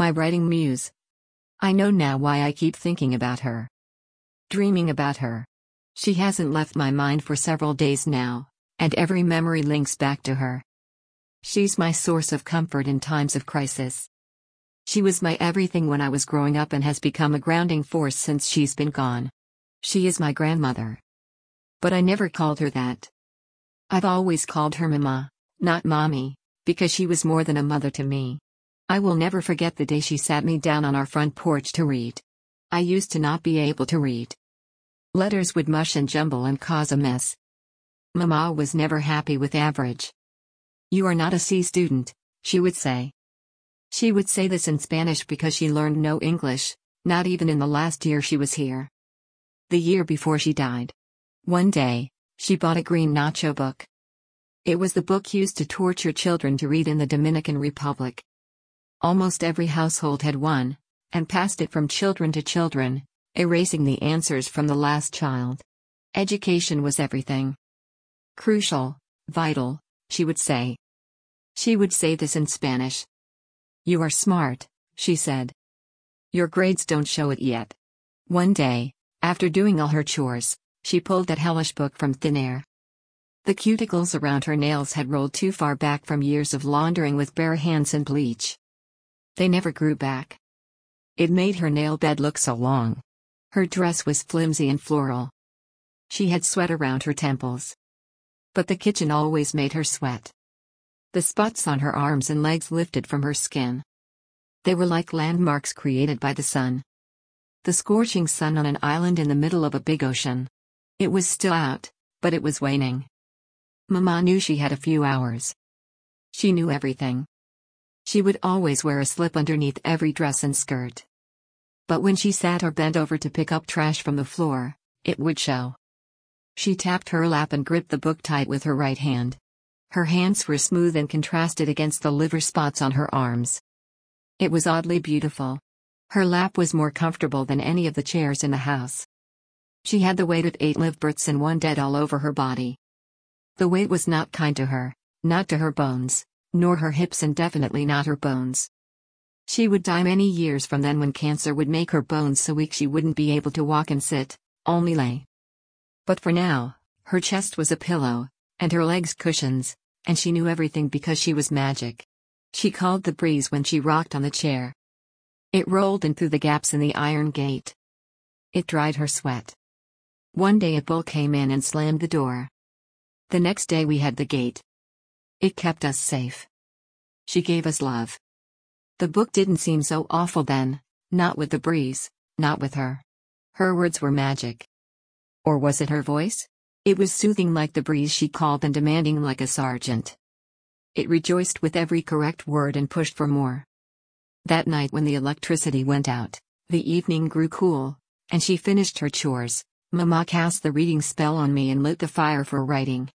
My writing muse. I know now why I keep thinking about her. Dreaming about her. She hasn't left my mind for several days now, and every memory links back to her. She's my source of comfort in times of crisis. She was my everything when I was growing up and has become a grounding force since she's been gone. She is my grandmother. But I never called her that. I've always called her Mama, not Mommy, because she was more than a mother to me. I will never forget the day she sat me down on our front porch to read. I used to not be able to read. Letters would mush and jumble and cause a mess. Mama was never happy with average. You are not a C student, she would say. She would say this in Spanish because she learned no English, not even in the last year she was here. The year before she died. One day, she bought a green nacho book. It was the book used to torture children to read in the Dominican Republic. Almost every household had one, and passed it from children to children, erasing the answers from the last child. Education was everything. Crucial, vital, she would say. She would say this in Spanish. You are smart, she said. Your grades don't show it yet. One day, after doing all her chores, she pulled that hellish book from thin air. The cuticles around her nails had rolled too far back from years of laundering with bare hands and bleach. They never grew back. It made her nail bed look so long. Her dress was flimsy and floral. She had sweat around her temples. But the kitchen always made her sweat. The spots on her arms and legs lifted from her skin. They were like landmarks created by the sun. The scorching sun on an island in the middle of a big ocean. It was still out, but it was waning. Mama knew she had a few hours. She knew everything. She would always wear a slip underneath every dress and skirt. But when she sat or bent over to pick up trash from the floor, it would show. She tapped her lap and gripped the book tight with her right hand. Her hands were smooth and contrasted against the liver spots on her arms. It was oddly beautiful. Her lap was more comfortable than any of the chairs in the house. She had the weight of eight live births and one dead all over her body. The weight was not kind to her, not to her bones nor her hips and definitely not her bones. She would die many years from then when cancer would make her bones so weak she wouldn't be able to walk and sit, only lay. But for now, her chest was a pillow, and her legs cushions, and she knew everything because she was magic. She called the breeze when she rocked on the chair. It rolled in through the gaps in the iron gate. It dried her sweat. One day a bull came in and slammed the door. The next day we had the gate. It kept us safe. She gave us love. The book didn't seem so awful then, not with the breeze, not with her. Her words were magic. Or was it her voice? It was soothing like the breeze she called and demanding like a sergeant. It rejoiced with every correct word and pushed for more. That night when the electricity went out, the evening grew cool, and she finished her chores. Mama cast the reading spell on me and lit the fire for writing.